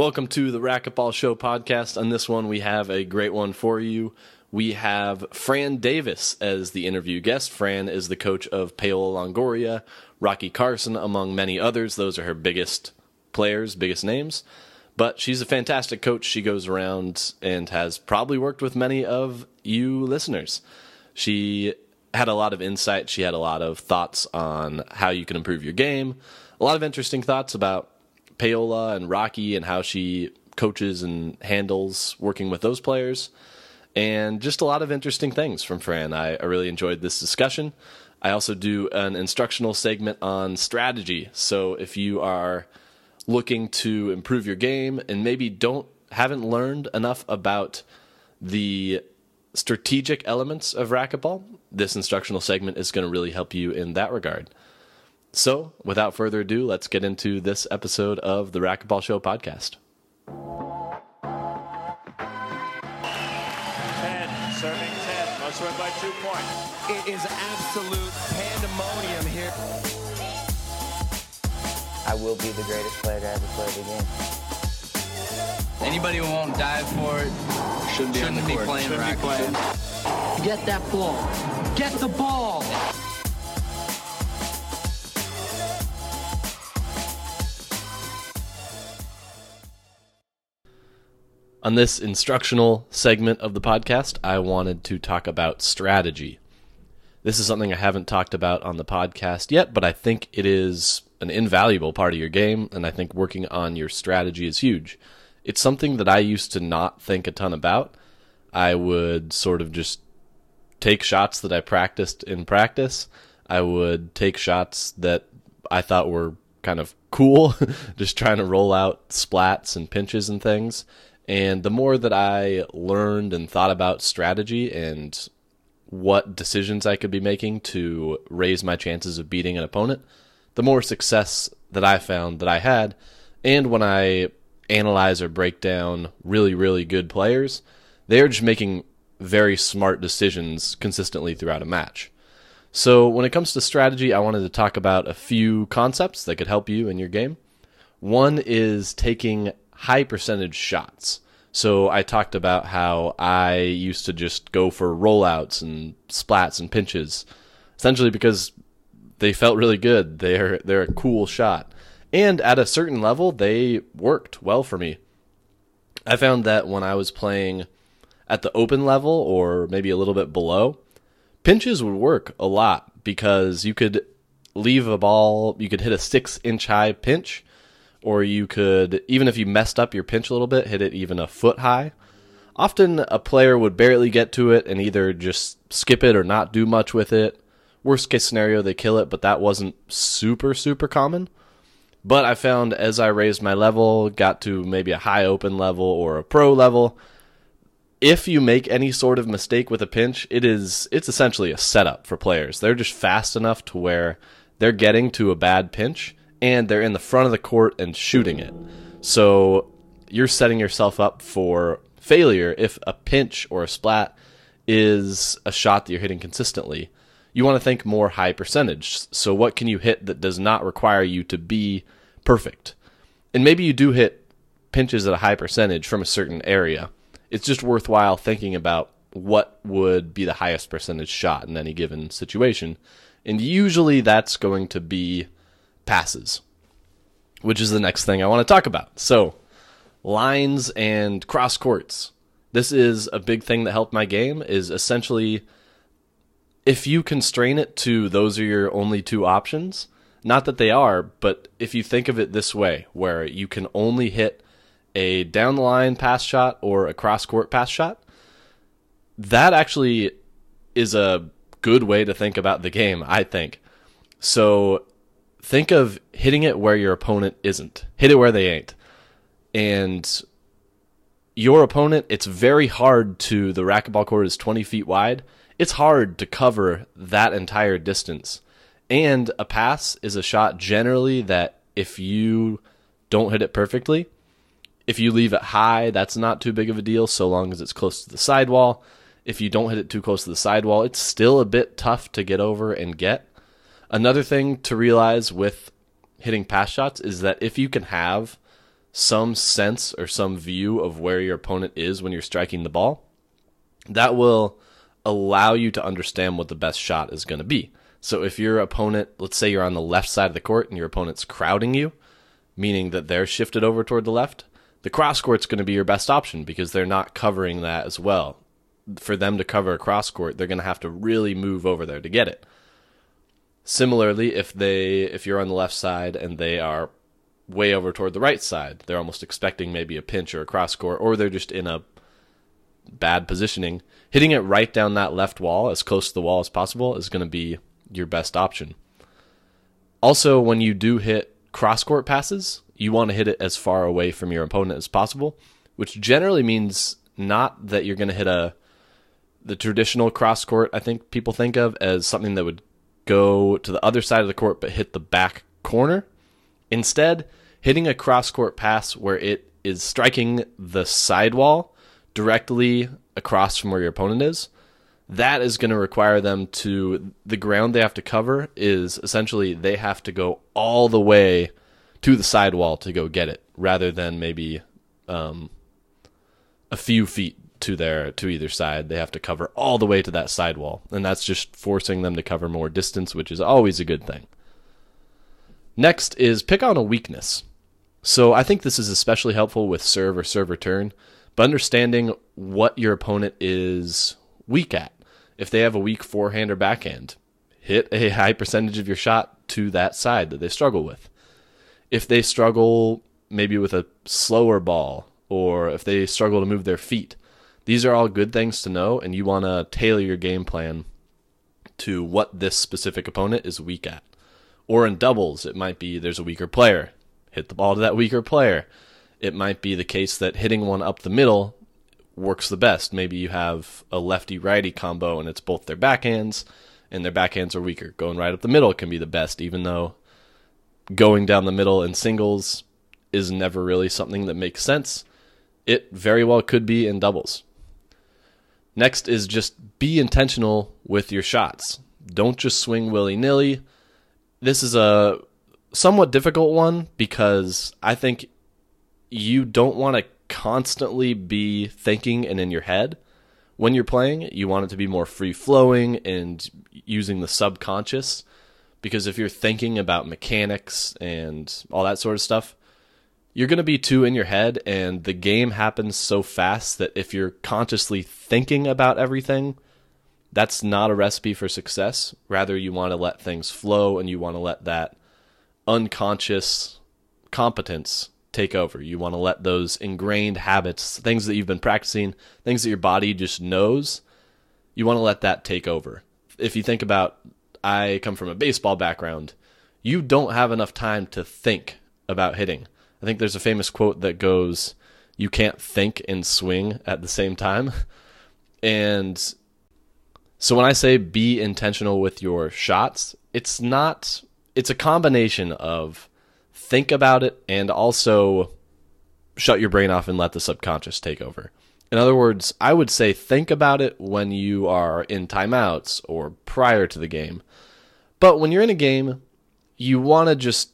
Welcome to the Racquetball Show podcast. On this one, we have a great one for you. We have Fran Davis as the interview guest. Fran is the coach of Paola Longoria, Rocky Carson, among many others. Those are her biggest players, biggest names. But she's a fantastic coach. She goes around and has probably worked with many of you listeners. She had a lot of insight. She had a lot of thoughts on how you can improve your game. A lot of interesting thoughts about Paola and Rocky and how she coaches and handles working with those players. And just a lot of interesting things from Fran. I, I really enjoyed this discussion. I also do an instructional segment on strategy. So if you are looking to improve your game and maybe don't haven't learned enough about the strategic elements of racquetball, this instructional segment is going to really help you in that regard. So, without further ado, let's get into this episode of the Racquetball Show podcast. 10, serving 10. Must win by two points. It is absolute pandemonium here. I will be the greatest player to ever play the game. Anybody who won't dive for it shouldn't be, Shouldn't on be the court. playing Shouldn't be racquetball. playing. Get that ball. Get the ball. On this instructional segment of the podcast, I wanted to talk about strategy. This is something I haven't talked about on the podcast yet, but I think it is an invaluable part of your game, and I think working on your strategy is huge. It's something that I used to not think a ton about. I would sort of just take shots that I practiced in practice. I would take shots that I thought were kind of cool, just trying to roll out splats and pinches and things. And the more that I learned and thought about strategy and what decisions I could be making to raise my chances of beating an opponent, the more success that I found that I had. And when I analyze or break down really, really good players, they're just making very smart decisions consistently throughout a match. So, when it comes to strategy, I wanted to talk about a few concepts that could help you in your game. One is taking high percentage shots. So, I talked about how I used to just go for rollouts and splats and pinches, essentially because they felt really good. They're they're a cool shot. And at a certain level, they worked well for me. I found that when I was playing at the open level or maybe a little bit below, pinches would work a lot because you could leave a ball, you could hit a six inch high pinch, or you could, even if you messed up your pinch a little bit, hit it even a foot high. Often a player would barely get to it and either just skip it or not do much with it. Worst case scenario, they kill it, but that wasn't super, super common. But I found as I raised my level, got to maybe a high open level or a pro level, if you make any sort of mistake with a pinch, it is it's essentially a setup for players. They're just fast enough to where they're getting to a bad pinch and they're in the front of the court and shooting it. So you're setting yourself up for failure if a pinch or a splat is a shot that you're hitting consistently. You want to think more high percentage. So what can you hit that does not require you to be perfect? And maybe you do hit pinches at a high percentage from a certain area. It's just worthwhile thinking about what would be the highest percentage shot in any given situation. And usually that's going to be passes, which is the next thing I want to talk about. So, lines and cross courts. This is a big thing that helped my game is essentially if you constrain it to those are your only two options, not that they are, but if you think of it this way, where you can only hit a down the line pass shot or a cross court pass shot, that actually is a good way to think about the game, I think. So think of hitting it where your opponent isn't. Hit it where they ain't. And your opponent, it's very hard to the racquetball court is 20 feet wide. It's hard to cover that entire distance. And a pass is a shot generally that if you don't hit it perfectly, if you leave it high, that's not too big of a deal so long as it's close to the sidewall. If you don't hit it too close to the sidewall, it's still a bit tough to get over and get. Another thing to realize with hitting pass shots is that if you can have some sense or some view of where your opponent is when you're striking the ball, that will allow you to understand what the best shot is going to be. So if your opponent, let's say you're on the left side of the court and your opponent's crowding you, meaning that they're shifted over toward the left, the cross court's going to be your best option because they're not covering that as well. For them to cover a cross court, they're going to have to really move over there to get it. Similarly, if they if you're on the left side and they are way over toward the right side, they're almost expecting maybe a pinch or a cross court, or they're just in a bad positioning. Hitting it right down that left wall, as close to the wall as possible, is going to be your best option. Also, when you do hit cross court passes, you want to hit it as far away from your opponent as possible, which generally means not that you're going to hit a the traditional cross court I think people think of as something that would go to the other side of the court but hit the back corner. Instead, hitting a cross court pass where it is striking the sidewall directly across from where your opponent is, that is going to require them to the ground they have to cover is essentially they have to go all the way to the sidewall to go get it rather than maybe um, a few feet to their to either side. They have to cover all the way to that sidewall. And that's just forcing them to cover more distance which is always a good thing. Next is pick on a weakness. So i think this is especially helpful with serve or serve return but understanding what your opponent is weak at. If they have a weak forehand or backhand hit a high percentage of your shot to that side that they struggle with. If they struggle maybe with a slower ball or if they struggle to move their feet these are all good things to know, and you want to tailor your game plan to what this specific opponent is weak at. Or in doubles, it might be there's a weaker player. Hit the ball to that weaker player. It might be the case that hitting one up the middle works the best. Maybe you have a lefty righty combo and it's both their backhands and their backhands are weaker. Going right up the middle can be the best, even though going down the middle in singles is never really something that makes sense. It very well could be in doubles. Next is just be intentional with your shots. Don't just swing willy nilly. This is a somewhat difficult one because I think you don't want to constantly be thinking and in your head when you're playing. You want it to be more free flowing and using the subconscious because if you're thinking about mechanics and all that sort of stuff, you're going to be too in your head and the game happens so fast that if you're consciously thinking about everything that's not a recipe for success. Rather you want to let things flow and you want to let that unconscious competence take over. You want to let those ingrained habits things that you've been practicing things that your body just knows you want to let that take over. If you think about i come from a baseball background you don't have enough time to think about hitting I think there's a famous quote that goes, "You can't think and swing at the same time." And so when I say be intentional with your shots, it's not it's a combination of think about it and also shut your brain off and let the subconscious take over. In other words, I would say think about it when you are in timeouts or prior to the game. But when you're in a game, you want to just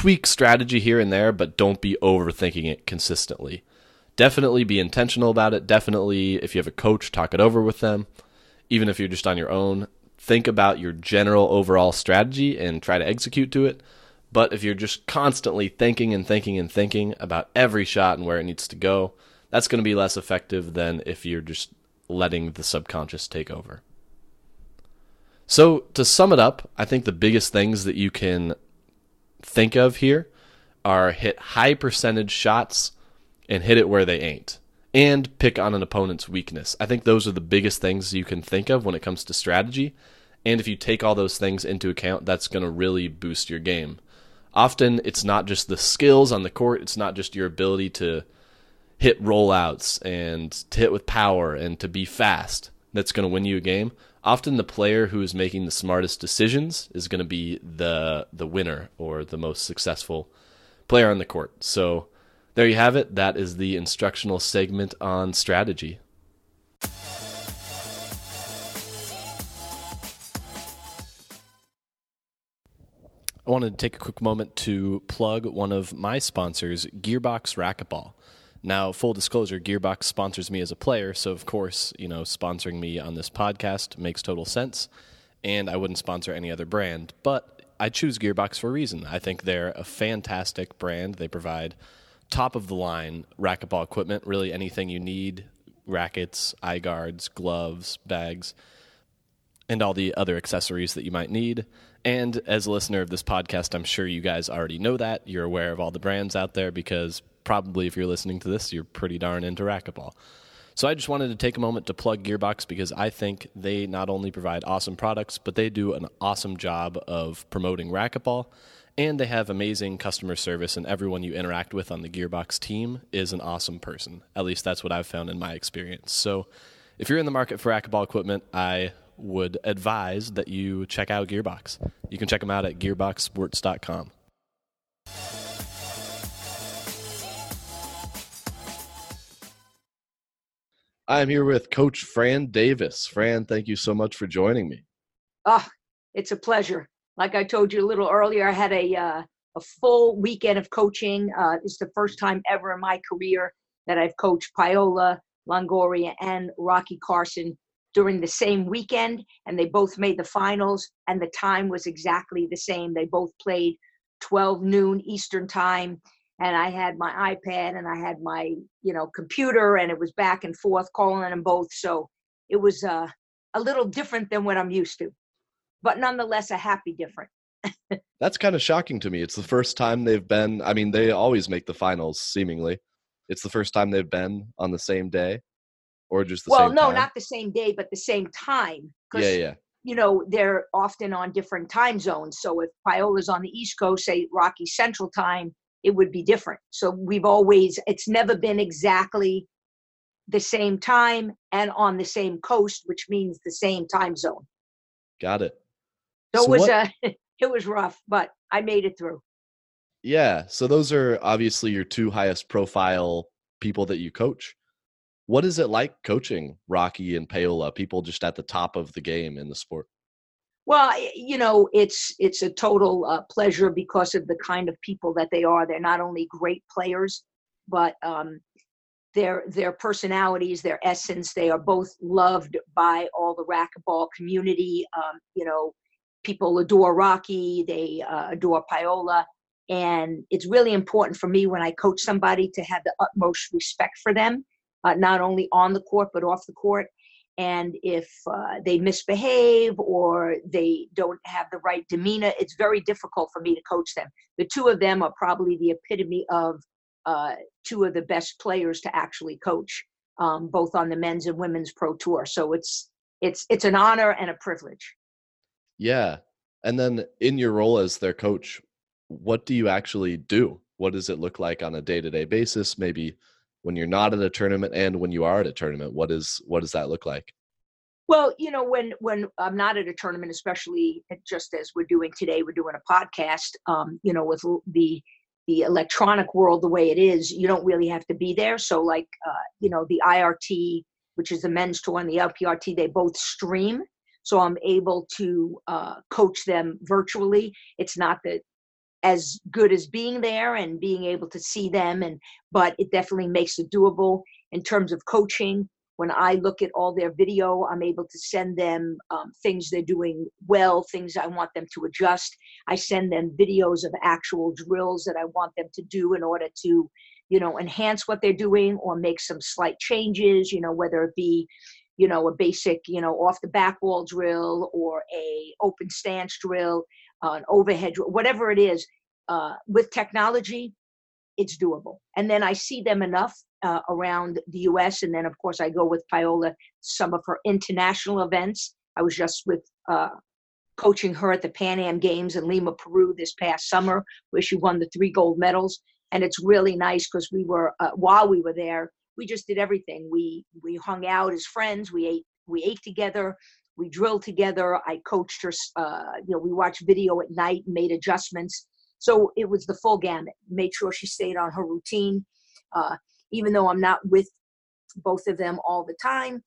tweak strategy here and there, but don't be overthinking it consistently. Definitely be intentional about it. Definitely, if you have a coach, talk it over with them. Even if you're just on your own, think about your general overall strategy and try to execute to it. But if you're just constantly thinking and thinking and thinking about every shot and where it needs to go, that's going to be less effective than if you're just letting the subconscious take over. So, to sum it up, I think the biggest things that you can think of here are hit high percentage shots and hit it where they ain't and pick on an opponent's weakness. I think those are the biggest things you can think of when it comes to strategy. And if you take all those things into account, that's going to really boost your game. Often it's not just the skills on the court, it's not just your ability to hit rollouts and to hit with power and to be fast that's going to win you a game often the player who is making the smartest decisions is going to be the the winner or the most successful player on the court. So there you have it. That is the instructional segment on strategy. I wanted to take a quick moment to plug one of my sponsors, Gearbox Racquetball. Now, full disclosure, Gearbox sponsors me as a player, so of course, you know, sponsoring me on this podcast makes total sense, and I wouldn't sponsor any other brand, but I choose Gearbox for a reason. I think they're a fantastic brand. They provide top of the line racquetball equipment, really anything you need rackets, eye guards, gloves, bags, and all the other accessories that you might need. And as a listener of this podcast, I'm sure you guys already know that. You're aware of all the brands out there because probably if you're listening to this, you're pretty darn into racquetball. So I just wanted to take a moment to plug Gearbox because I think they not only provide awesome products, but they do an awesome job of promoting racquetball. And they have amazing customer service, and everyone you interact with on the Gearbox team is an awesome person. At least that's what I've found in my experience. So if you're in the market for racquetball equipment, I would advise that you check out Gearbox. You can check them out at gearboxsports.com. I'm here with Coach Fran Davis. Fran, thank you so much for joining me. Oh, it's a pleasure. Like I told you a little earlier, I had a uh, a full weekend of coaching. Uh, it's the first time ever in my career that I've coached Paola Longoria and Rocky Carson during the same weekend, and they both made the finals, and the time was exactly the same. They both played 12 noon Eastern time, and I had my iPad and I had my, you know, computer, and it was back and forth calling them both. So it was uh, a little different than what I'm used to, but nonetheless a happy different. That's kind of shocking to me. It's the first time they've been. I mean, they always make the finals, seemingly. It's the first time they've been on the same day or just the well, same no, time? not the same day, but the same time. Yeah, yeah. You know, they're often on different time zones. So if Paola's on the East Coast, say Rocky Central Time, it would be different. So we've always, it's never been exactly the same time and on the same coast, which means the same time zone. Got it. So, So it was what- uh, it was rough, but I made it through. Yeah. So those are obviously your two highest profile people that you coach. What is it like coaching Rocky and Paola, people just at the top of the game in the sport? Well, you know, it's it's a total uh, pleasure because of the kind of people that they are. They're not only great players, but um, their their personalities, their essence. They are both loved by all the racquetball community. Um, you know, people adore Rocky. They uh, adore Paola, and it's really important for me when I coach somebody to have the utmost respect for them, uh, not only on the court but off the court and if uh, they misbehave or they don't have the right demeanor it's very difficult for me to coach them the two of them are probably the epitome of uh, two of the best players to actually coach um, both on the men's and women's pro tour so it's it's it's an honor and a privilege Yeah. And then in your role as their coach, what do you actually do? What does it look like on a day to day basis? Maybe when you're not at a tournament and when you are at a tournament, what is what does that look like? Well, you know, when when I'm not at a tournament, especially just as we're doing today, we're doing a podcast. Um, you know, with the the electronic world the way it is, you don't really have to be there. So, like, uh, you know, the IRT, which is the men's tour, and the LPRT, they both stream. So I'm able to uh, coach them virtually. It's not that as good as being there and being able to see them, and but it definitely makes it doable in terms of coaching when I look at all their video, I'm able to send them um, things they're doing well, things I want them to adjust. I send them videos of actual drills that I want them to do in order to, you know, enhance what they're doing or make some slight changes, you know, whether it be, you know, a basic, you know, off the back wall drill or a open stance drill, uh, an overhead whatever it is. Uh, with technology, it's doable. And then I see them enough uh, around the U.S. And then, of course, I go with Paola some of her international events. I was just with uh, coaching her at the Pan Am Games in Lima, Peru this past summer, where she won the three gold medals. And it's really nice because we were uh, while we were there, we just did everything. We we hung out as friends. We ate we ate together. We drilled together. I coached her. Uh, you know, we watched video at night, made adjustments. So it was the full gamut. Made sure she stayed on her routine. Uh, even though I'm not with both of them all the time,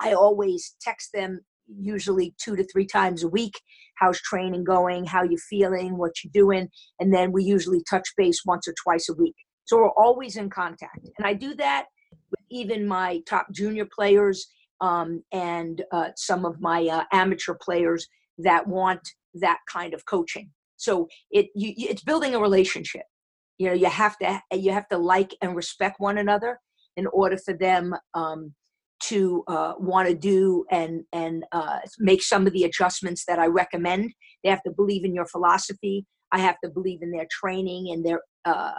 I always text them, usually two to three times a week. How's training going? How you feeling? What you doing? And then we usually touch base once or twice a week. So we're always in contact, and I do that with even my top junior players um, and uh, some of my uh, amateur players that want that kind of coaching. So it you, it's building a relationship. You know, you have to you have to like and respect one another in order for them um, to uh, want to do and and uh, make some of the adjustments that I recommend. They have to believe in your philosophy. I have to believe in their training and their uh,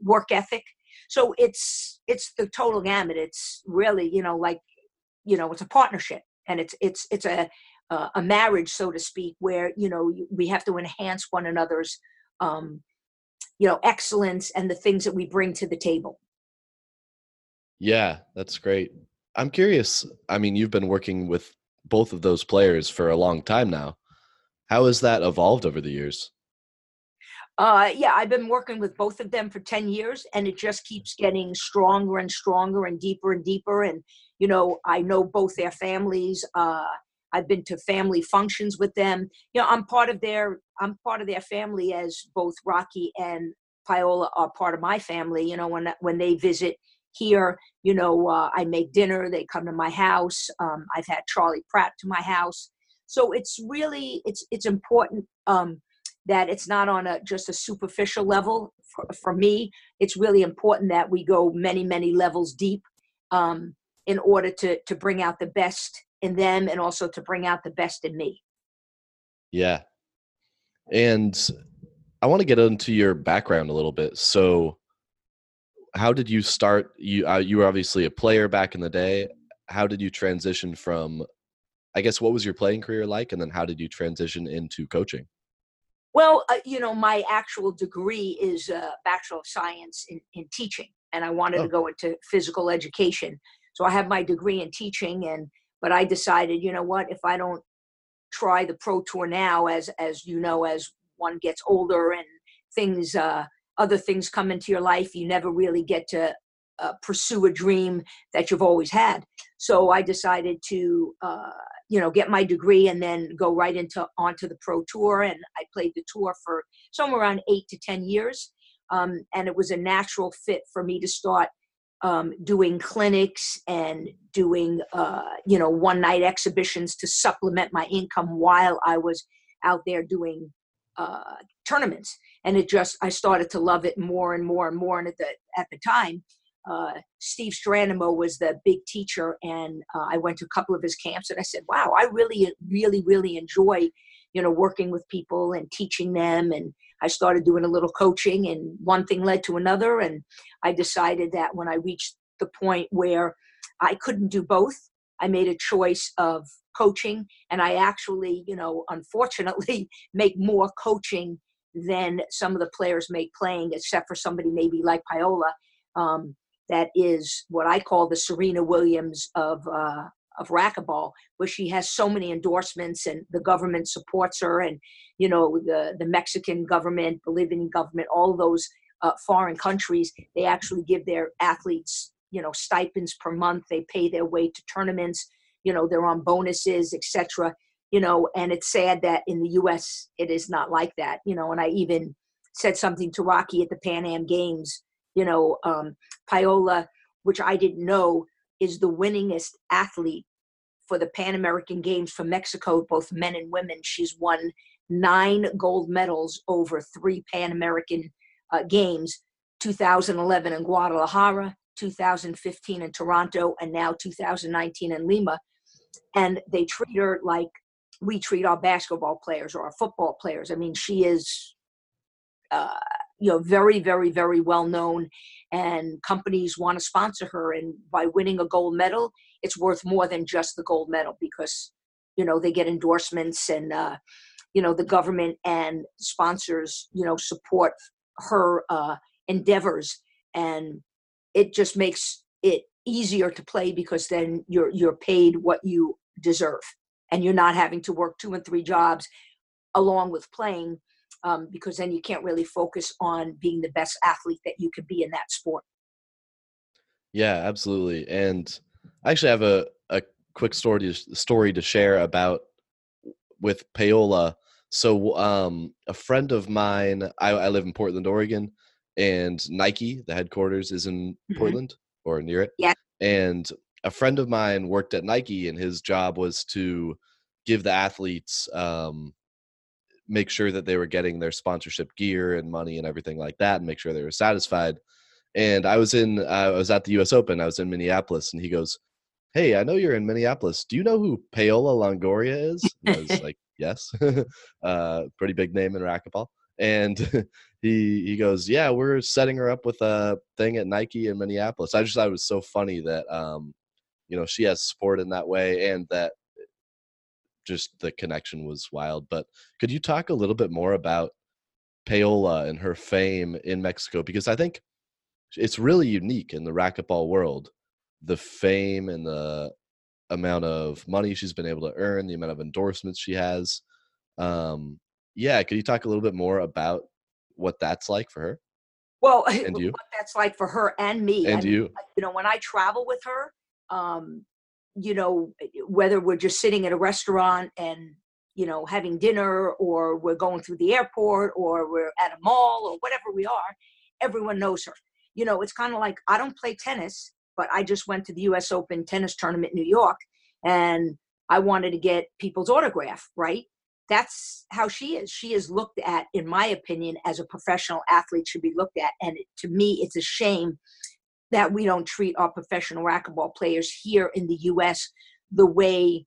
work ethic. So it's it's the total gamut. It's really you know like you know it's a partnership and it's it's it's a a marriage so to speak where you know we have to enhance one another's um, you know excellence and the things that we bring to the table. Yeah, that's great. I'm curious. I mean, you've been working with both of those players for a long time now. How has that evolved over the years? Uh, yeah, I've been working with both of them for 10 years, and it just keeps getting stronger and stronger and deeper and deeper. And, you know, I know both their families. Uh, I've been to family functions with them. You know, I'm part of their I'm part of their family as both Rocky and Paola are part of my family. You know, when when they visit here, you know, uh, I make dinner. They come to my house. Um, I've had Charlie Pratt to my house. So it's really it's it's important um, that it's not on a just a superficial level. For, for me, it's really important that we go many many levels deep um, in order to to bring out the best in them and also to bring out the best in me. Yeah. And I want to get into your background a little bit. So how did you start you uh, you were obviously a player back in the day. How did you transition from I guess what was your playing career like and then how did you transition into coaching? Well, uh, you know, my actual degree is a Bachelor of Science in, in teaching, and I wanted oh. to go into physical education. So I have my degree in teaching, and but I decided, you know what, if I don't try the pro tour now, as as you know, as one gets older and things, uh, other things come into your life, you never really get to uh, pursue a dream that you've always had. So I decided to, uh, you know, get my degree and then go right into onto the pro tour. And I played the tour for somewhere around eight to ten years. Um, and it was a natural fit for me to start um, doing clinics and doing uh, you know one night exhibitions to supplement my income while I was out there doing uh, tournaments. And it just I started to love it more and more and more. And at the at the time, uh, Steve Strandemo was the big teacher, and uh, I went to a couple of his camps, and I said, "Wow, I really, really, really enjoy." you know working with people and teaching them and I started doing a little coaching, and one thing led to another. And I decided that when I reached the point where I couldn't do both, I made a choice of coaching. And I actually, you know, unfortunately, make more coaching than some of the players make playing, except for somebody maybe like Paola. Um, that is what I call the Serena Williams of uh, of racquetball, where she has so many endorsements and the government supports her, and you know the the Mexican government, Bolivian government, all those uh, foreign countries, they actually give their athletes you know stipends per month. They pay their way to tournaments. You know they're on bonuses, etc. You know, and it's sad that in the U.S. it is not like that. You know, and I even said something to Rocky at the Pan Am Games. You know, um, Paola, which I didn't know, is the winningest athlete for the Pan American Games for Mexico, both men and women. She's won nine gold medals over three Pan American uh, Games 2011 in Guadalajara, 2015 in Toronto, and now 2019 in Lima. And they treat her like we treat our basketball players or our football players. I mean, she is. Uh, you know very very very well known and companies want to sponsor her and by winning a gold medal it's worth more than just the gold medal because you know they get endorsements and uh, you know the government and sponsors you know support her uh, endeavors and it just makes it easier to play because then you're you're paid what you deserve and you're not having to work two and three jobs along with playing um, because then you can't really focus on being the best athlete that you could be in that sport. Yeah, absolutely. And I actually have a, a quick story to, story to share about with Paola. So, um, a friend of mine, I, I live in Portland, Oregon, and Nike, the headquarters, is in Mhm. Portland or near it. Yeah. And a friend of mine worked at Nike, and his job was to give the athletes um, make sure that they were getting their sponsorship gear and money and everything like that, and make sure they were satisfied. And I was in, uh, I was at the U.S. Open. I was in Minneapolis, and he goes, "Hey, I know you're in Minneapolis. Do you know who Paola Longoria is?" And I was like, "Yes, uh, pretty big name in racquetball." And he he goes, "Yeah, we're setting her up with a thing at Nike in Minneapolis." I just thought it was so funny that um, you know she has support in that way, and that just the connection was wild. But could you talk a little bit more about Paola and her fame in Mexico? Because I think it's really unique in the racquetball world. The fame and the amount of money she's been able to earn, the amount of endorsements she has. Um, yeah, could you talk a little bit more about what that's like for her Well, and you what that's like for her and me. and mean, you? you know when i travel with her um you know eh, eh, whether we're just sitting at a restaurant and you know having dinner or we're going through the airport or we're at a mall or whatever we are everyone knows her. You know it's kind of like i don't play tennis but i just went to the us open tennis tournament in new york and i wanted to get people's autograph right? That's how she is. She is looked at in my opinion as a professional athlete should be looked at and it, to me it's a shame that we don't treat our professional racquetball players here in the U.S. the way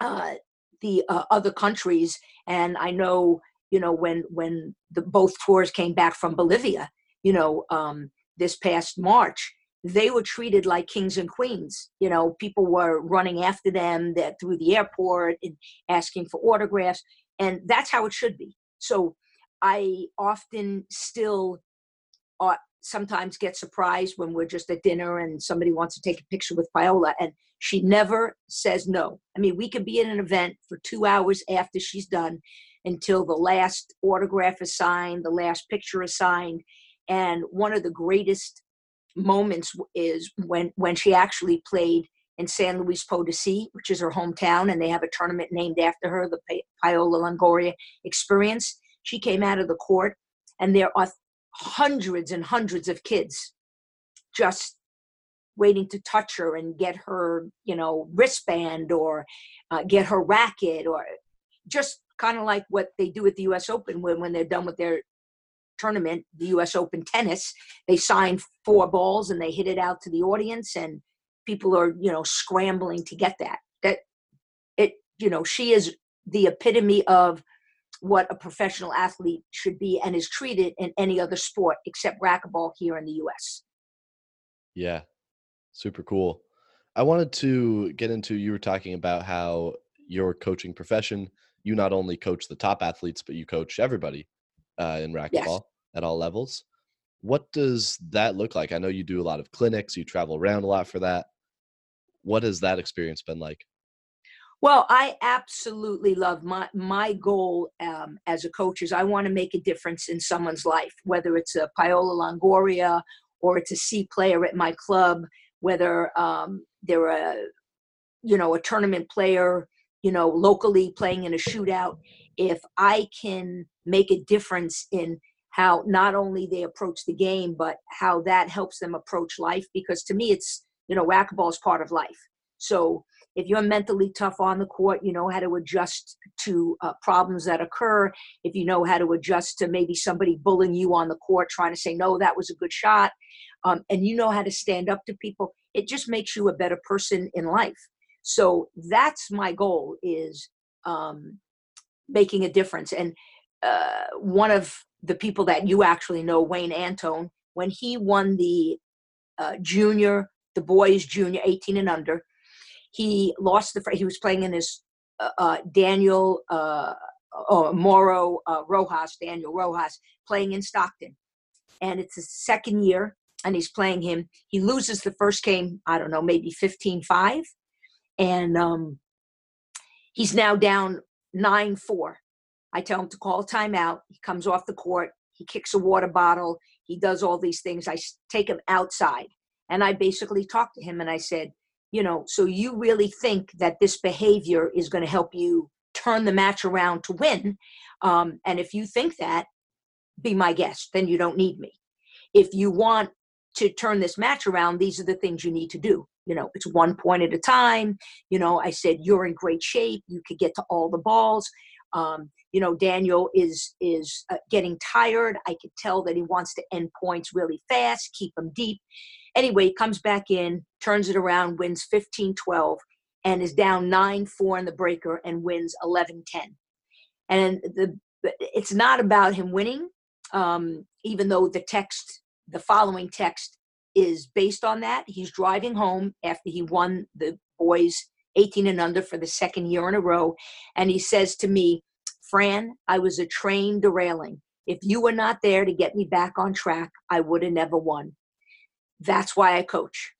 uh, the uh, other countries. And I know, you know, when when the both tours came back from Bolivia, you know, um, this past March, they were treated like kings and queens. You know, people were running after them that through the airport and asking for autographs, and that's how it should be. So I often still uh, sometimes get surprised when we're just at dinner and somebody wants to take a picture with Paola and she never says no. I mean, we could be at an event for two hours after she's done until the last autograph is signed, the last picture is signed. And one of the greatest moments is when when she actually played in San Luis Potosi, which is her hometown, and they have a tournament named after her, the Paola Longoria Experience. She came out of the court, and there are hundreds and hundreds of kids just waiting to touch her and get her, you know, wristband or uh, get her racket or just kind of like what they do at the U.S. Open when when they're done with their tournament, the U.S. Open tennis, they sign four balls and they hit it out to the audience, and people are you know scrambling to get that. That it, you know, she is the epitome of what a professional athlete should be and is treated in any other sport except racquetball here in the U.S. Yeah, super cool. I wanted to get into you were talking about how your coaching profession, you not only coach the top athletes, but you coach everybody uh, in racquetball at all levels. What does that look like? I know you do a lot of clinics, you travel around a lot for that. What has that experience been like? Well, I absolutely love my my goal um, as a coach is I want to make a difference in someone's life, whether it's a Paola Longoria or it's a C player at my club, whether um, they're a you know a tournament player, you know locally playing in a shootout. If I can make a difference in how not only they approach the game, but how that helps them approach life, because to me it's you know racquetball is part of life. So if you're mentally tough on the court, you know how to adjust to uh, problems that occur. If you know how to adjust to maybe somebody bullying you on the court, trying to say, no, that was a good shot, um, and you know how to stand up to people, it just makes you a better person in life. So that's my goal is um, making a difference. And uh, one of the people that you actually know, Wayne Antone, when he won the uh, junior, the boys junior, 18 and under, he lost the he was playing in his uh, uh, Daniel uh, or Mauro uh, Rojas, Daniel Rojas, playing in Stockton, and it's his second year, and he's playing him. He loses the first game, I don't know, maybe 15-5, and um, he's now down nine four. I tell him to call timeout. He comes off the court. He kicks a water bottle. He does all these things. I take him outside, and I basically talk to him, and I said you know so you really think that this behavior is going to help you turn the match around to win. Um, and if you think that be my guest then you don't need me. If you want to turn this match around these are the things you need to do. You know it's one point at a time. You know i said you're in great shape. You could get to all the balls. Um, you know daniel is is uh, getting tired. I could tell that he wants to end points really fast keep them deep anyway he comes back in turns it around wins 15-12 and is down 9-4 in the breaker and wins 11-10 and the it's not about him winning um, even though the text the following text is based on that. He's driving home after he won the boys 18 and under for the second year in a row. And he says to me, Fran, I was a train derailing. If you were not there to get me back on track, I would have never won. That's why I coach.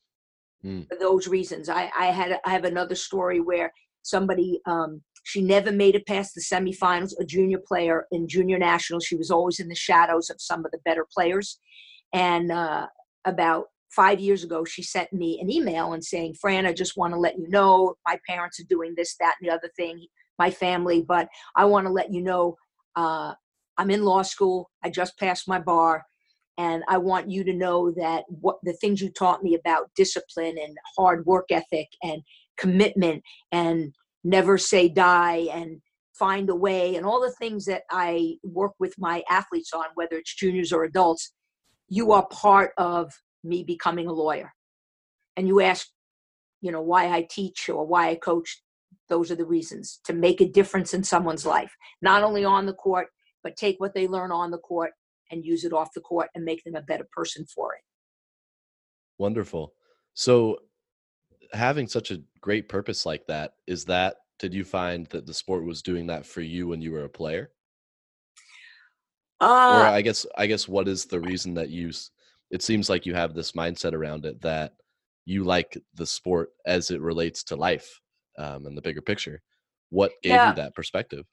Mm. For those reasons. I, I had I have another story where somebody um, she never made it past the semifinals, a junior player in junior nationals. She was always in the shadows of some of the better players. And uh, about five years ago, she sent me an email and saying, Fran, I just want to let you know my parents are doing this, that, and the other thing, my family, but I want to let you know uh, I'm in law school. I just passed my bar. And I want you to know that what the things you taught me about discipline and hard work ethic and commitment and never say die and find a way and all the things that I work with my athletes on, whether it's juniors or adults, you are part of me becoming a lawyer. And you ask, you know, why I teach or why I coach. Those are the reasons to make a difference in someone's life, not only on the court, but take what they learn on the court and use it off the court and make them a better person for it. Wonderful. So, having such a great purpose like that, is that, did you find that the sport was doing that for you when you were a player? Uh, or I guess I guess what is the reason that you it seems like you have this mindset around it that you like the sport as it relates to life um, and the bigger picture. What gave yeah. you that perspective?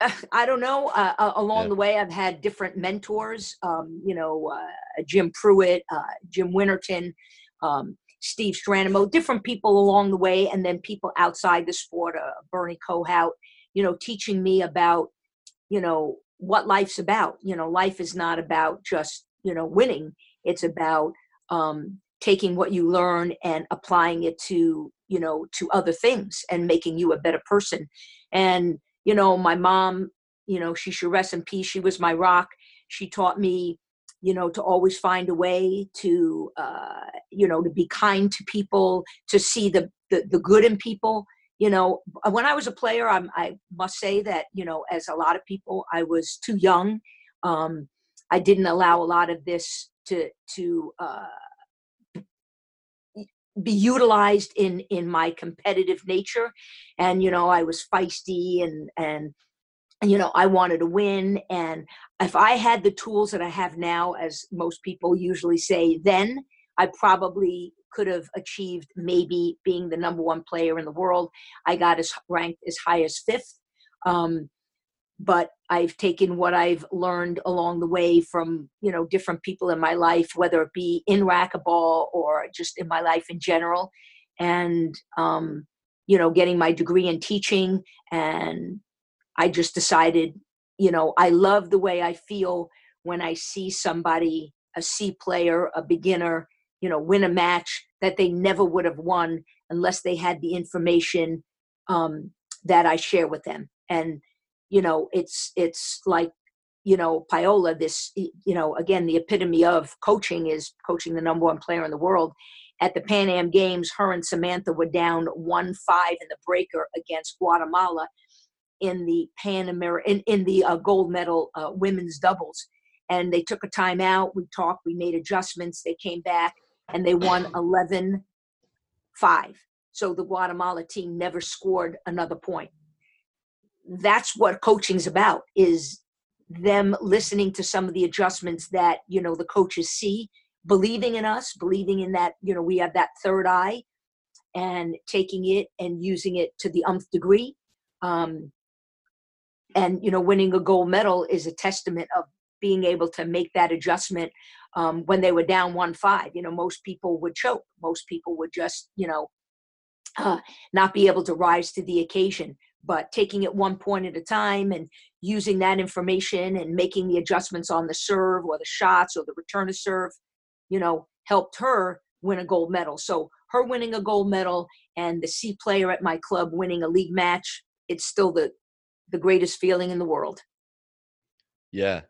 I don't know. Uh, uh, along yeah. the way, I've had different mentors. Um, you know, uh, Jim Pruitt, uh, Jim Winterton, um, Steve Strandemo, different people along the way, and then people outside the sport. Uh, Bernie Kohout, you know, teaching me about, you know, what life's about. You know, life is not about just you know winning. It's about um, taking what you learn and applying it to you know to other things and making you a better person. And you know, my mom, you know, she should rest in peace. She was my rock. She taught me you know to always find a way to uh, you know to be kind to people to see the, the the good in people you know when i was a player I'm, i must say that you know as a lot of people i was too young um, i didn't allow a lot of this to to uh, be utilized in in my competitive nature and you know i was feisty and and you know i wanted to win and if i had the tools that i have now as most people usually say then i probably could have achieved maybe being the number one player in the world. I got as ranked as high as fifth. Um, but I've taken what I've learned along the way from you know different people in my life, whether it be in racquetball or just in my life in general, and um, you know getting my degree in teaching. And I just decided, you know, I love the way I feel when I see somebody, a C player, a beginner, you know win a match that they never would have won unless they had the information um, that I share with them. And you know, it's it's like you know Paola. This you know again the epitome of coaching is coaching the number one player in the world. At the Pan Am Games, her and Samantha were down one five in the breaker against Guatemala in the Pan American in, in the uh, gold medal uh, women's doubles. And they took a timeout. We talked. We made adjustments. They came back and they won 11 5. So the Guatemala team never scored another point. That's what coaching's about is them listening to some of the adjustments that, you know, the coaches see, believing in us, believing in that, you know, we have that third eye and taking it and using it to the umph degree. Um, and, you know, winning a gold medal is a testament of being able to make that adjustment um, when they were down one five. You know, most people would choke. Most people would just, you know, uh, not be able to rise to the occasion but taking it one point at a time and using that information and making the adjustments on the serve or the shots or the return to serve you know helped her win a gold medal so her winning a gold medal and the c player at my club winning a league match it's still the the greatest feeling in the world Yeah.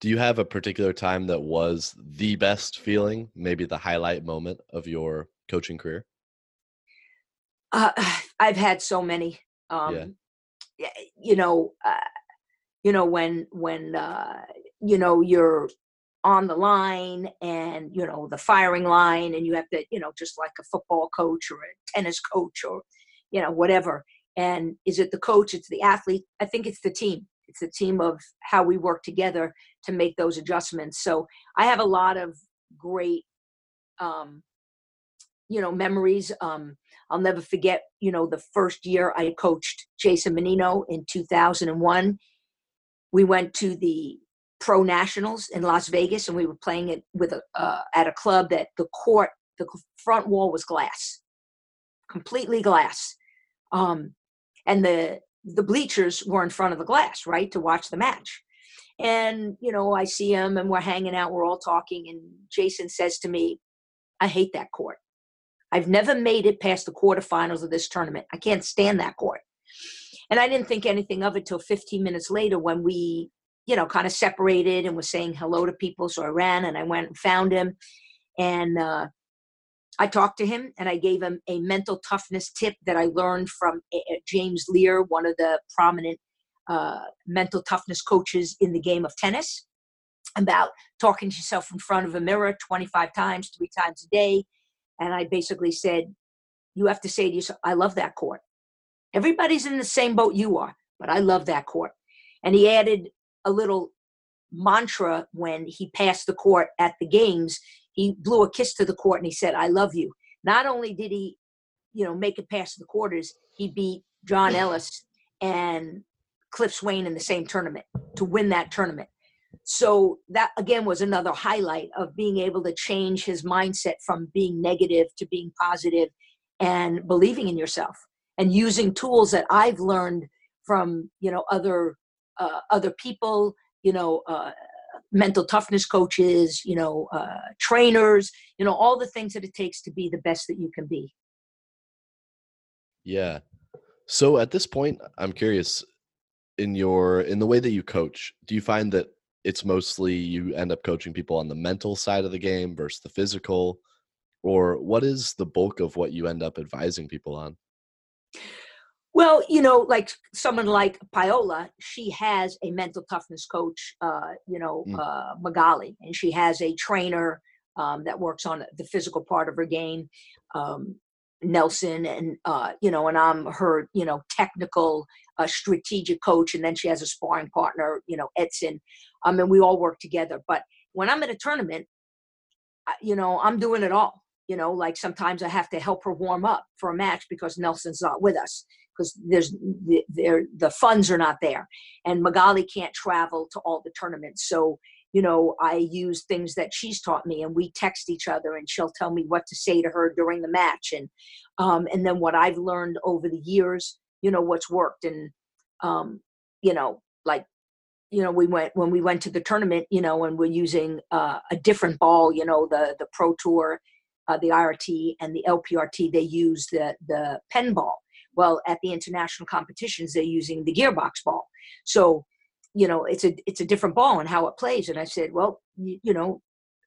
Do you have a particular time that was the best feeling, maybe the highlight moment of your coaching career? Uh, I've had so many. Um, Yeah. You know, uh, you know when when uh, you know you're on the line and you know the firing line, and you have to you know just like a football coach or a tennis coach or you know whatever. And is it the coach? It's the athlete. I think it's the team. It's the team of how we work together to make those adjustments. So I have a lot of great, um, you know, memories. Um, I'll never forget, you know, the first year I coached Jason Mannino in 2001. We went to the Pro Nationals in Las Vegas, and we were playing it with a uh, at a club that the court, the front wall was glass, completely glass, um, and the the bleachers were in front of the glass, right, to watch the match. And you know, I see him, and we're hanging out, we're all talking, and Jason says to me, "I hate that court." I've never made it past the quarterfinals of this tournament. I can't stand that court. And I didn't think anything of it till 15 minutes later when we, you know, kind of separated and was saying hello to people. So I ran and I went and found him. And uh, I talked to him and I gave him a mental toughness tip that I learned from uh, James Loehr, one of the prominent uh, mental toughness coaches in the game of tennis, about talking to yourself in front of a mirror 25 times, three times a day, and I basically said, You have to say to yourself, I love that court. Everybody's in the same boat you are, but I love that court. And he added a little mantra when he passed the court at the games. He blew a kiss to the court and he said, I love you. Not only did he, you know, make it past the quarters, he beat John Ellis and Cliff Swain in the same tournament to win that tournament so that again was another highlight of being able to change his mindset from being negative to being positive and believing in yourself and using tools that i've learned from you know other uh, other people you know uh, mental toughness coaches you know uh, trainers you know all the things that it takes to be the best that you can be Yeah. So at this point, I'm curious in your in the way that you coach, do you find that it's mostly you end up coaching people on the mental side of the game versus the physical or what is the bulk of what you end up advising people on? Well, you know, like someone like Paola, she has a mental toughness coach, uh, you know, Mm. uh, Magali, and she has a trainer um, that works on the physical part of her game, um, Nelson, and uh, you know, and I'm her, you know, technical, uh, strategic coach, and then she has a sparring partner, you know, Edson. Um, and we all work together. But when I'm at a tournament, you know, I'm doing it all. You know, like sometimes I have to help her warm up for a match because Nelson's not with us because there's the, the funds are not there and magali can't travel to all the tournaments so you know i use things that she's taught me and we text each other and she'll tell me what to say to her during the match and um, and then what i've learned over the years you know what's worked and um, you know like you know we went when we went to the tournament you know and we're using uh, a different ball you know the the pro tour uh, the irt and the lprt they use the the Penn ball well, at the international competitions, they're using the gearbox ball. So, you know, it's a it's a different ball and how it plays. And I said, well, you, you know,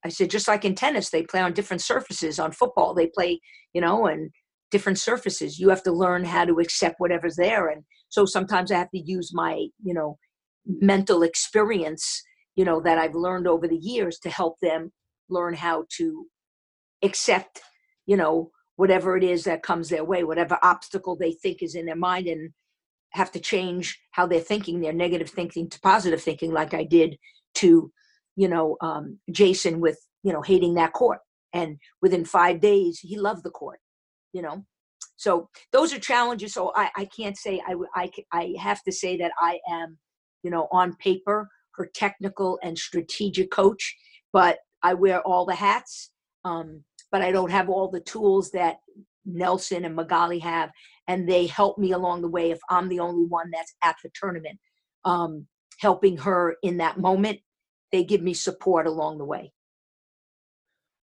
I said just like in tennis, they play on different surfaces. On football, they play, you know, and different surfaces. You have to learn how to accept whatever's there. And so sometimes I have to use my, you know, mental experience, you know, that I've learned over the years to help them learn how to accept, you know, whatever it is that comes their way, whatever obstacle they think is in their mind, and have to change how they're thinking, their negative thinking to positive thinking, like I did to, you know, um, Jason with, you know, hating that court. And within five days, he loved the court, you know. So those are challenges. So I, I can't say, I, I, I have to say that I am, you know, on paper, her technical and strategic coach, but I wear all the hats. Um, but I don't have all the tools that Nelson and Magali have, and they help me along the way if I'm the only one that's at the tournament, um, helping her in that moment. They give me support along the way.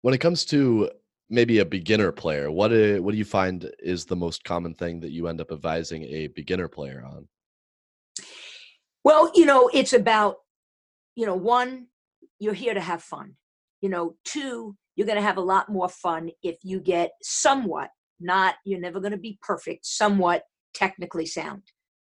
When it comes to maybe a beginner player, what do, what do you find is the most common thing that you end up advising a beginner player on? Well, you know, it's about, you know, one, you're here to have fun. You know, two, you're going to have a lot more fun if you get somewhat, not, you're never going to be perfect, somewhat technically sound.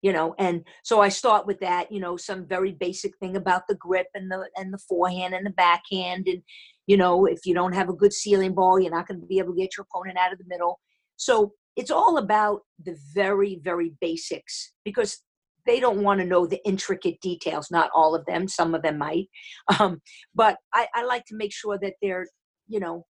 You know, and so I start with that, you know, some very basic thing about the grip and the and the forehand and the backhand. And, you know, if you don't have a good ceiling ball, you're not going to be able to get your opponent out of the middle. So it's all about the very, very basics because they don't want to know the intricate details not all of them some of them might. Um, but I, I like to make sure that they're you know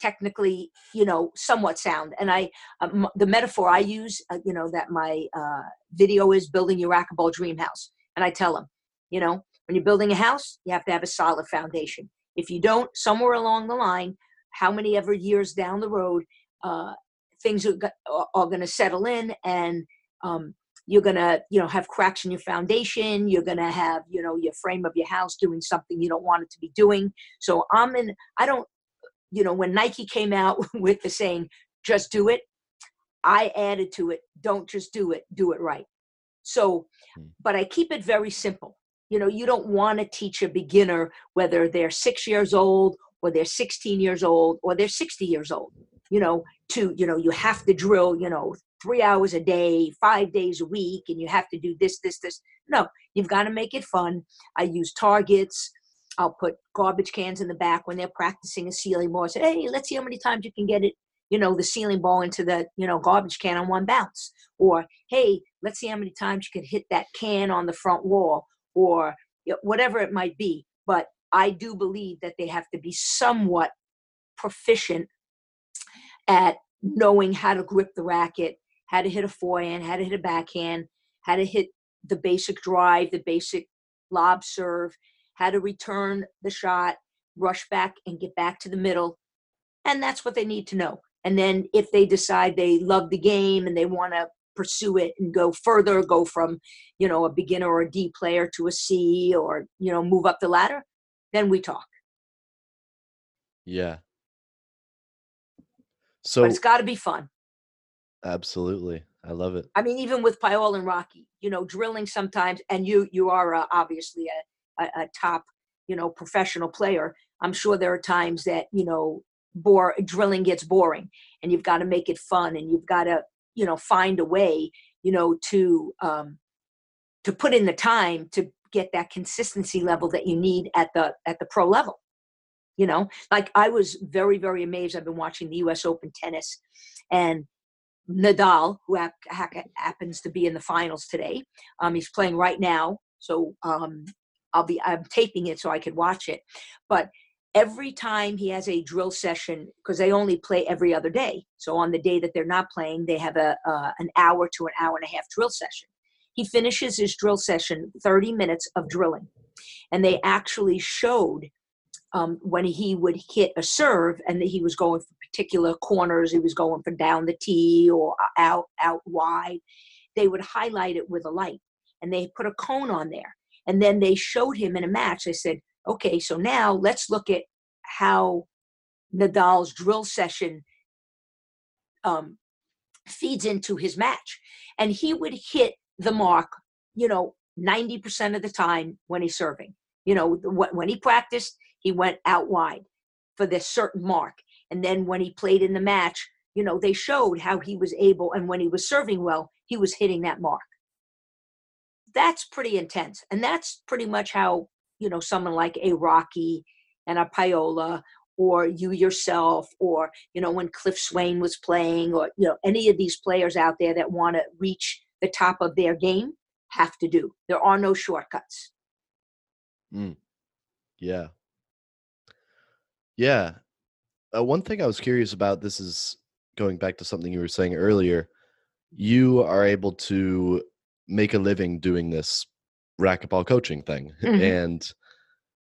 technically you know somewhat sound. And i um, the metaphor i use uh, you know that my uh, video is building your racquetball dream house. And i tell them you know when you're building a house you have to have a solid foundation. If you don't somewhere along the line how many ever years down the road uh, things are, are going to settle in and um, you're going to you know have cracks in your foundation you're going to have you know your frame of your house doing something you don't want it to be doing. So i'm in i don't you know when nike came out with the saying just do it i added to it don't just do it do it right. So Hmm. but i keep it very simple. You know you don't want to teach a beginner whether they're six years old or they're 16 years old or they're 60 years old. You know to you know you have to drill you know three hours a day, five days a week, and you have to do this, this, this. No, you've got to make it fun. I use targets. I'll put garbage cans in the back when they're practicing a ceiling ball. I say, hey, let's see how many times you can get it, you know, the ceiling ball into the, you know, garbage can on one bounce. Or, hey, let's see how many times you can hit that can on the front wall or whatever it might be. But I do believe that they have to be somewhat proficient at knowing how to grip the racket, how to hit a forehand, how to hit a backhand, how to hit the basic drive, the basic lob serve, how to return the shot, rush back and get back to the middle. And that's what they need to know. And then if they decide they love the game and they want to pursue it and go further, go from, you know, a beginner or a D player to a C or, you know, move up the ladder, then we talk. Yeah. So but it's got to be fun. Absolutely, I love it. I mean, even with Paola and Rocky, you know, drilling sometimes, and you you are uh, obviously a, a, a top, you know, professional player. I'm sure there are times that you know, bore drilling gets boring, and you've got to make it fun, and you've got to you know find a way, you know, to um, to put in the time to get that consistency level that you need at the at the pro level you know like i was very very amazed i've been watching the us open tennis and nadal who hap- ha- happens to be in the finals today. Um, he's playing right now so um, i'll be i'm taping it so i could watch it. But every time he has a drill session because they only play every other day so on the day that they're not playing they have a uh, an hour to an hour and a half drill session. He finishes his drill session 30 minutes of drilling and they actually showed um, when he would hit a serve and that he was going particular corners, he was going for down the tee or out out wide, they would highlight it with a light and they put a cone on there. And then they showed him in a match. They said, okay, so now let's look at how Nadal's drill session um, feeds into his match. And he would hit the mark, you know, 90% of the time when he's serving. You know, when he practiced, he went out wide for this certain mark. And then when he played in the match, you know, they showed how he was able, and when he was serving well, he was hitting that mark. That's pretty intense. And that's pretty much how, you know, someone like a Rocky and a Paola or you yourself or, you know, when Cliff Swain was playing or, you know, any of these players out there that want to reach the top of their game have to do. There are no shortcuts. Mm. Yeah. Yeah. Uh, one thing I was curious about this is going back to something you were saying earlier. You are able to make a living doing this racquetball coaching thing, Mhm. and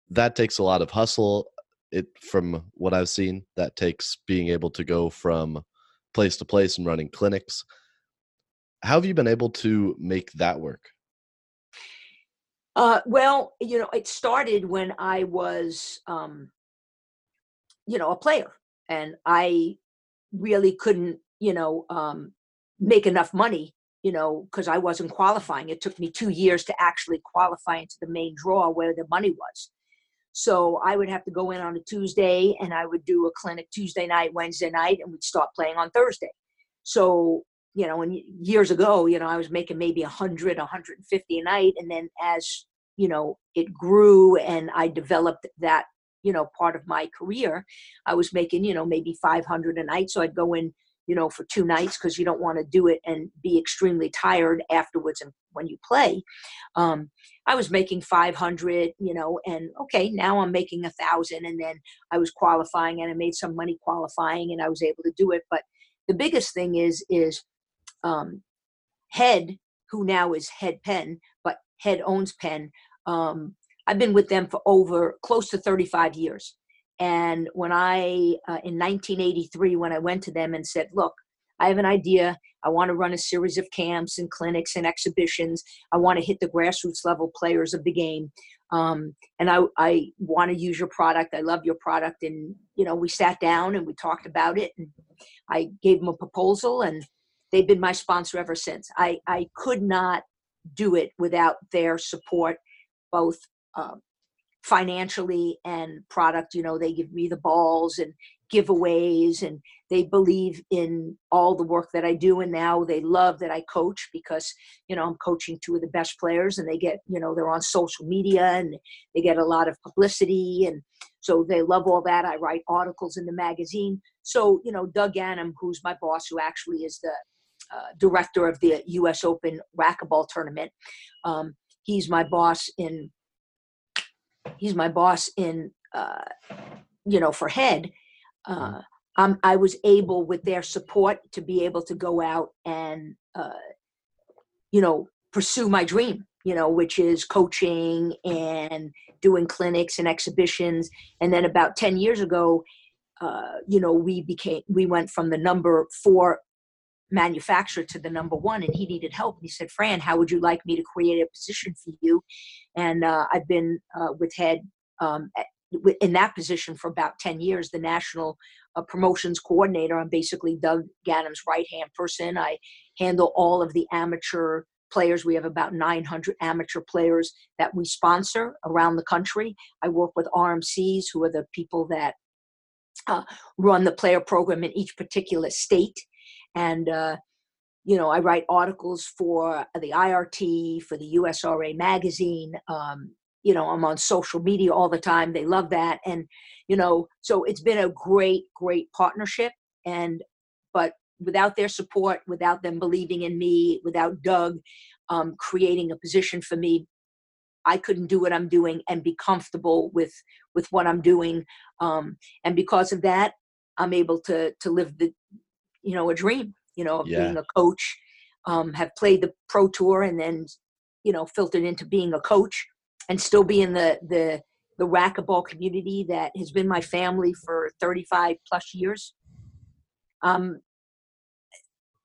that takes a lot of hustle. It from what I've seen, that takes being able to go from place to place and running clinics. How have you been able to make that work? Uh, well, you know, it started when I was, um, you know, a player, and I really couldn't, you know, um, make enough money, you know, because I wasn't qualifying. It took me two years to actually qualify into the main draw where the money was. So I would have to go in on a Tuesday, and I would do a clinic Tuesday night, Wednesday night, and we'd start playing on Thursday. So you know, and years ago, you know, I was making maybe 100, 150 a night. And then as, you know, it grew and I developed that, you know, part of my career, I was making, you know, maybe 500 a night. So I'd go in, you know, for two nights because you don't want to do it and be extremely tired afterwards and when you play. Um, I was making 500, you know, and okay, now I'm making a thousand. And then I was qualifying and I made some money qualifying and I was able to do it. But the biggest thing is, is, um, Head, who now is Head Penn but Head owns Penn Um, I've been with them for over close to 35 years. And when I, uh, in 1983, when I went to them and said, look, I have an idea. I want to run a series of camps and clinics and exhibitions. I want to hit the grassroots level players of the game. Um, and I, I want to use your product. I love your product. And, you know, we sat down and we talked about it. And I gave them a proposal and they've been my sponsor ever since. I, I could not do it without their support, both um, financially and product. You know, they give me the balls and giveaways, and they believe in all the work that I do. And now they love that I coach because, you know, I'm coaching two of the best players, and they get, you know, they're on social media and they get a lot of publicity. And so they love all that. I write articles in the magazine. So, you know, Doug Ganim, who's my boss, who actually is the uh, director of the U.S. Open racquetball tournament. Um, he's my boss in. He's my boss in. Uh, you know, for head. Uh, um, I was able, with their support, to be able to go out and, uh, you know, pursue my dream. You know, which is coaching and doing clinics and exhibitions. And then about ten years ago, uh, you know, we became we went from the number four manufacturer to the number one and he needed help. And he said fran how would you like me to create a position for you? And uh, i've been uh, with head um, in that position for about 10 years the national uh, promotions coordinator. I'm basically doug ganim's right hand person. I handle all of the amateur players. We have about 900 amateur players that we sponsor around the country. I work with rmcs who are the people that uh, run the player program in each particular state and uh, you know i write articles for the irt for the usra magazine um, you know i'm on social media all the time they love that and you know so it's been a great great partnership and but without their support without them believing in me without doug um, creating a position for me i couldn't do what i'm doing and be comfortable with with what i'm doing um, and because of that i'm able to to live the you know a dream you know of Yeah. being a coach um, have played the pro tour and then you know filtered into being a coach and still be in the the the racquetball community that has been my family for 35 plus years um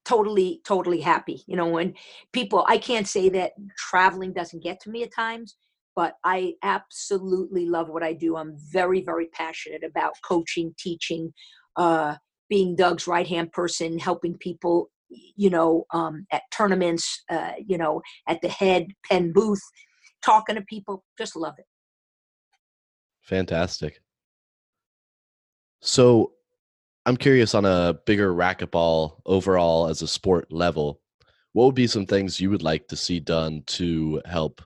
totally totally happy you know when people i can't say that traveling doesn't get to me at times but i absolutely love what i do i'm very very passionate about coaching teaching uh being doug's right hand person helping people you know um at tournaments uh you know at the head Penn booth talking to people just love it Fantastic. So, I'm curious on a bigger racquetball overall as a sport level, what would be some things you would like to see done to help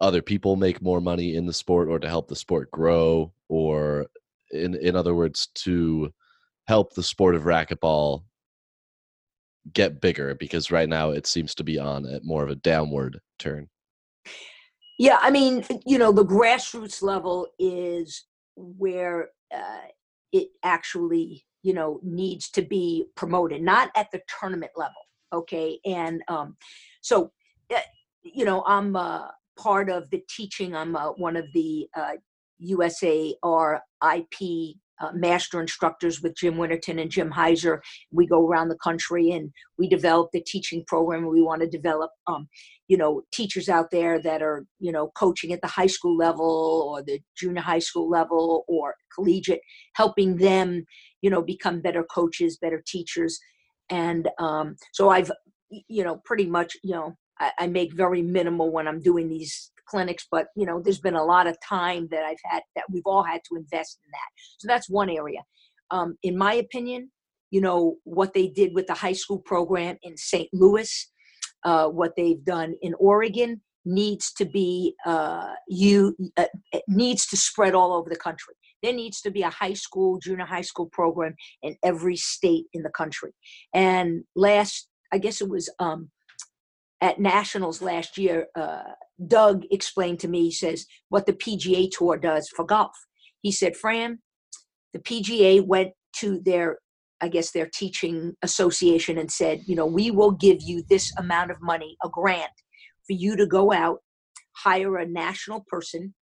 other people make more money in the sport or to help the sport grow or in in other words to help the sport of racquetball get bigger because right now it seems to be on a more of a downward turn. Yeah, I mean, you know, the grassroots level is where uh, it actually, you know, needs to be promoted, not at the tournament level. Okay, and um, so, uh, you know, I'm uh, part of the teaching. I'm uh, one of the uh, USAR IP uh, master instructors with Jim Winterton and Jim Hiser. We go around the country and we develop the teaching program. We want to develop, um, you know, teachers out there that are, you know, coaching at the high school level or the junior high school level or collegiate, helping them, you know, become better coaches, better teachers. And um, so I've, you know, pretty much, you know, I, I make very minimal when I'm doing these clinics, but you know, there's been a lot of time that I've had that we've all had to invest in that. So that's one area. Um, in my opinion, you know, what they did with the high school program in St. Louis, uh, what they've done in Oregon needs to be uh, you uh, needs to spread all over the country. There needs to be a high school, junior high school program in every state in the country. And last, I guess it was um, at nationals last year, uh, Doug explained to me, he says, what the PGA Tour does for golf. He said, Fran, the PGA went to their, I guess, their teaching association and said, you know, we will give you this amount of money, a grant, for you to go out, hire a national person.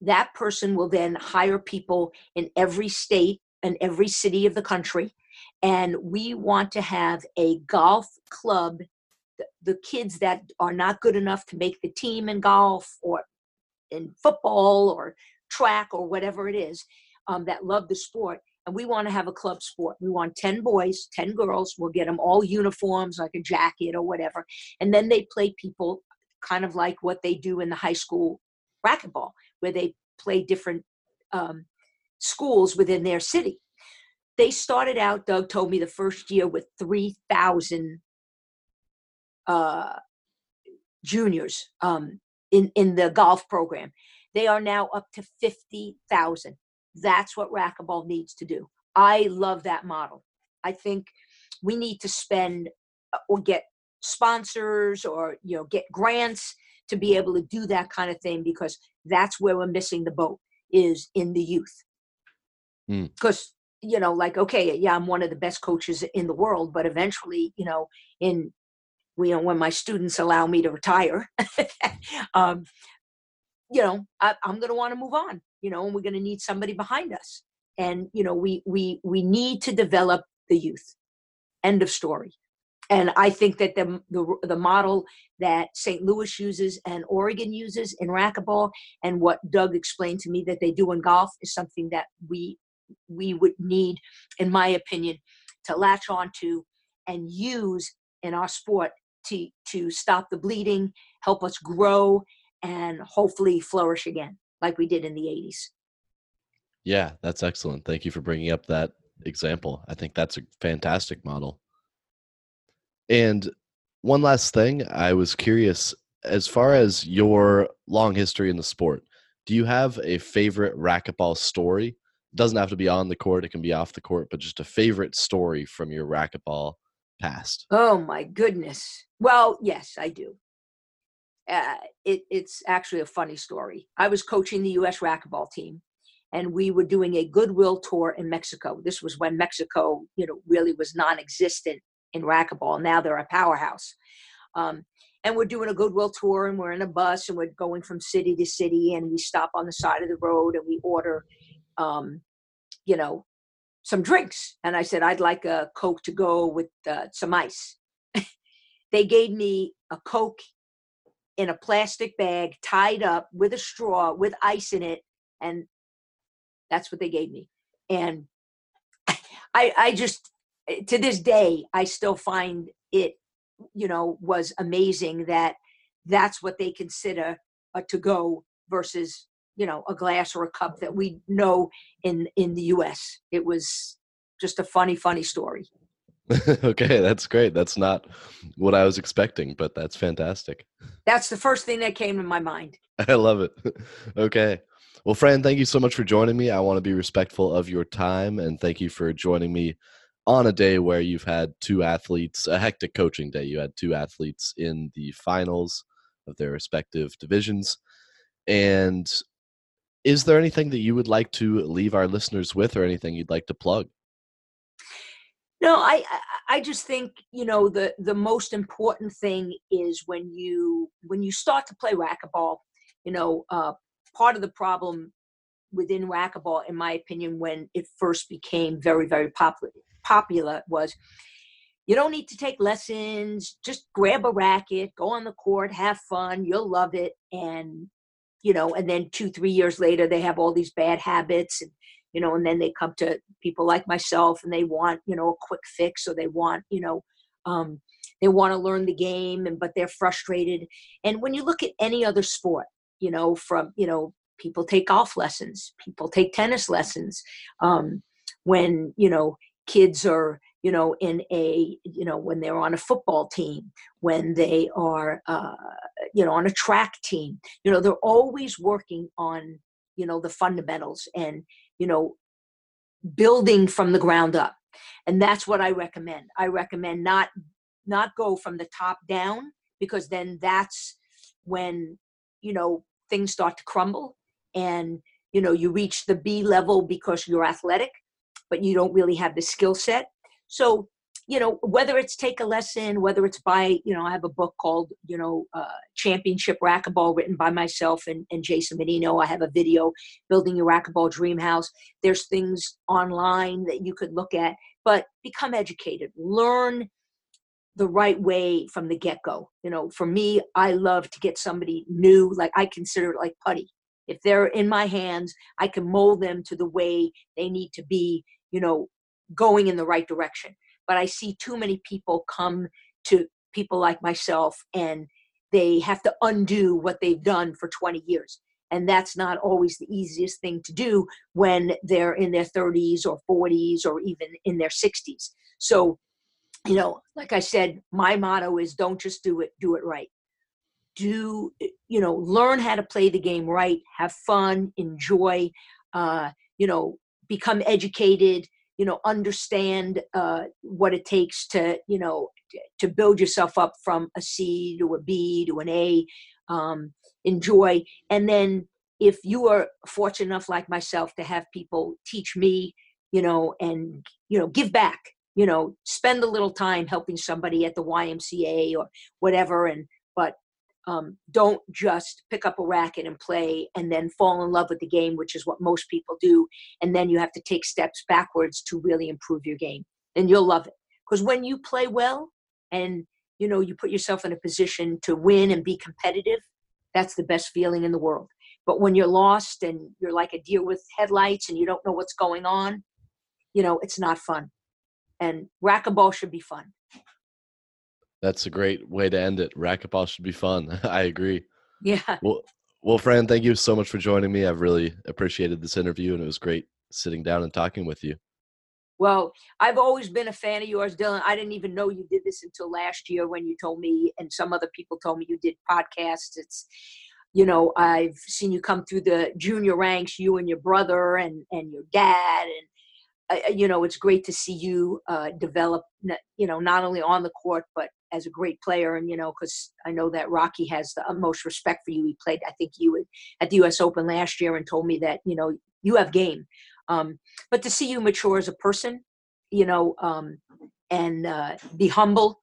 That person will then hire people in every state and every city of the country. And we want to have a golf club the, kids that are not good enough to make the team in golf or in football or track or whatever it is um, that love the sport and we want to have a club sport. We want 10 boys 10 girls. We'll get them all uniforms like a jacket or whatever. And then they play people kind of like what they do in the high school racquetball where they play different um, schools within their city. They started out doug told me the first year with 3000 uh, juniors um, in in the golf program. They are now up to fifty thousand. That's what racquetball needs to do. I love that model. I think we need to spend uh, or get sponsors or you know get grants to be able to do that kind of thing because that's where we're missing the boat is in the youth because mm. you know like okay yeah i'm one of the best coaches in the world but eventually you know in you know when my students allow me to retire. Um, you know I, i'm going to want to move on you know and we're going to need somebody behind us. And you know we we we need to develop the youth. End of story. And i think that the the, the model that st louis uses and oregon uses in racquetball and what doug explained to me that they do in golf is something that we we would need in my opinion to latch on to and use in our sport to to stop the bleeding, help us grow, and hopefully flourish again like we did in the 80s. Yeah, that's excellent. Thank you for bringing up that example. I think that's a fantastic model. And one last thing, I was curious as far as your long history in the sport, do you have a favorite racquetball story? It doesn't have to be on the court, it can be off the court, but just a favorite story from your racquetball past? Oh my goodness. Well, yes, I do. Uh, it, it's actually a funny story. I was coaching the U.S. racquetball team, and we were doing a goodwill tour in Mexico. This was when Mexico, you know, really was non-existent in racquetball. Now they're a powerhouse. Um, and we're doing a goodwill tour, and we're in a bus, and we're going from city to city, and we stop on the side of the road, and we order, um, you know, some drinks. And I said, I'd like a Coke to go with uh, some ice. they gave me a Coke in a plastic bag, tied up with a straw, with ice in it. And that's what they gave me. And I, I just, to this day, I still find it, you know, was amazing that that's what they consider a to go versus you know a glass or a cup that we know in in the us it was just a funny funny story. Okay that's great. That's not what i was expecting but that's fantastic. That's the first thing that came to my mind. I love it. Okay. Well fran thank you so much for joining me. I want to be respectful of your time and thank you for joining me on a day where you've had two athletes a hectic coaching day. You had two athletes in the finals of their respective divisions and is there anything that you would like to leave our listeners with or anything you'd like to plug no i i just think you know the the most important thing is when you when you start to play racquetball you know uh, part of the problem within racquetball, in my opinion, when it first became very, very popular, popular was you don't need to take lessons. Just grab a racket, go on the court, have fun. You'll love it. And, you know, and then two, three years later, they have all these bad habits. And, you know, and then they come to people like myself and they want, you know, a quick fix or they want, you know, um, they want to learn the game and but they're frustrated. And when you look at any other sport, you know, from, you know, people take golf lessons, people take tennis lessons. Um, when, you know, kids are you know in a you know when they're on a football team when they are uh, you know on a track team you know they're always working on you know the fundamentals and you know building from the ground up. And that's what i recommend. I recommend not not go from the top down because then that's when you know things start to crumble and you know you reach the b level because you're athletic but you don't really have the skill set so, you know, whether it's take a lesson, whether it's buy, you know, I have a book called, you know, uh, Championship Racquetball written by myself and, and Jason Mannino. I have a video, Building Your Racquetball Dream House. There's things online that you could look at, but become educated. Learn the right way from the get go. You know, for me, I love to get somebody new, like I consider it like putty. If they're in my hands, I can mold them to the way they need to be, you know, going in the right direction. But I see too many people come to people like myself and they have to undo what they've done for 20 years. And that's not always the easiest thing to do when they're in their 30s or 40s or even in their 60s. So, you know, like I said, my motto is don't just do it, do it right. Do, you know, learn how to play the game right, have fun, enjoy, uh, you know, become educated, you know understand uh, what it takes to you know to build yourself up from a c to a b to an a um, enjoy and then if you are fortunate enough like myself to have people teach me you know and you know give back you know spend a little time helping somebody at the ymca or whatever and but um, don't just pick up a racket and play and then fall in love with the game, which is what most people do. And then you have to take steps backwards to really improve your game. And you'll love it. Because when you play well and you know you put yourself in a position to win and be competitive, that's the best feeling in the world. But when you're lost and you're like a deer with headlights and you don't know what's going on, you know, it's not fun. And racquetball should be fun. That's a great way to end it. Racquetball should be fun. I agree. Yeah. Well, well, Fran, thank you so much for joining me. I've really appreciated this interview, and it was great sitting down and talking with you. Well, I've always been a fan of yours, Dylan. I didn't even know you did this until last year when you told me, and some other people told me you did podcasts. It's, you know, I've seen you come through the junior ranks, you and your brother and and your dad, and uh, you know, it's great to see you uh, develop, you know, not only on the court but as a great player. And you know, because I know that Rocky has the utmost respect for you. He played, I think, you at the U.S. Open last year, and told me that you know you have game. Um, but to see you mature as a person, you know, um, and uh, be humble,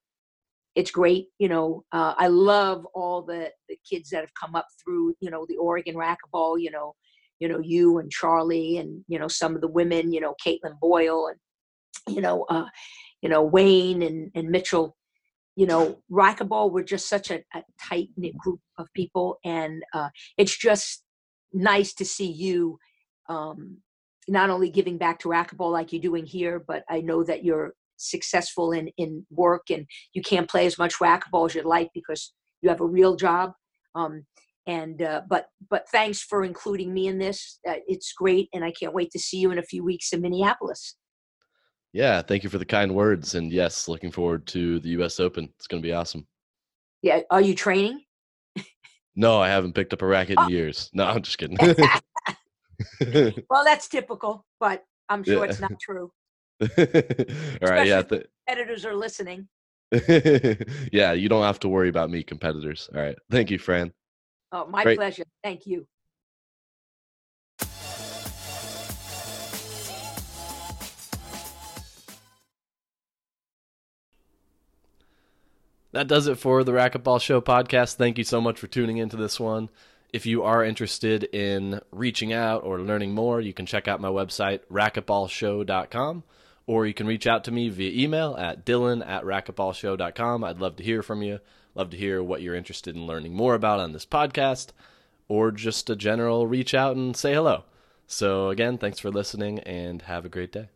it's great. You know, uh, I love all the the kids that have come up through, you know, the Oregon racquetball. You know, you know you and charlie and you know some of the women you know caitlin boyle and you know uh you know wayne and and mitchell you know racquetball we're just such a, a tight knit group of people and uh it's just nice to see you um not only giving back to racquetball like you're doing here but i know that you're successful in in work and you can't play as much racquetball as you'd like because you have a real job um and uh, but but thanks for including me in this uh, it's great and i can't wait to see you in a few weeks in minneapolis yeah thank you for the kind words and yes looking forward to the us open it's going to be awesome yeah are you training no i haven't picked up a racket oh. in years no i'm just kidding well that's typical but i'm sure yeah. it's not true all right yeah th- competitors are listening yeah you don't have to worry about me competitors all right thank you fran Oh, my Great. pleasure. Thank you. That does it for the Racquetball Show podcast. Thank you so much for tuning into this one. if you are interested in reaching out or learning more, you can check out my website, racquetballshow.com, or you can reach out to me via email at dylan at racquetballshow.com. I'd love to hear from you. Love to hear what you're interested in learning more about on this podcast, or just a general reach out and say hello. So, again, thanks for listening and have a great day.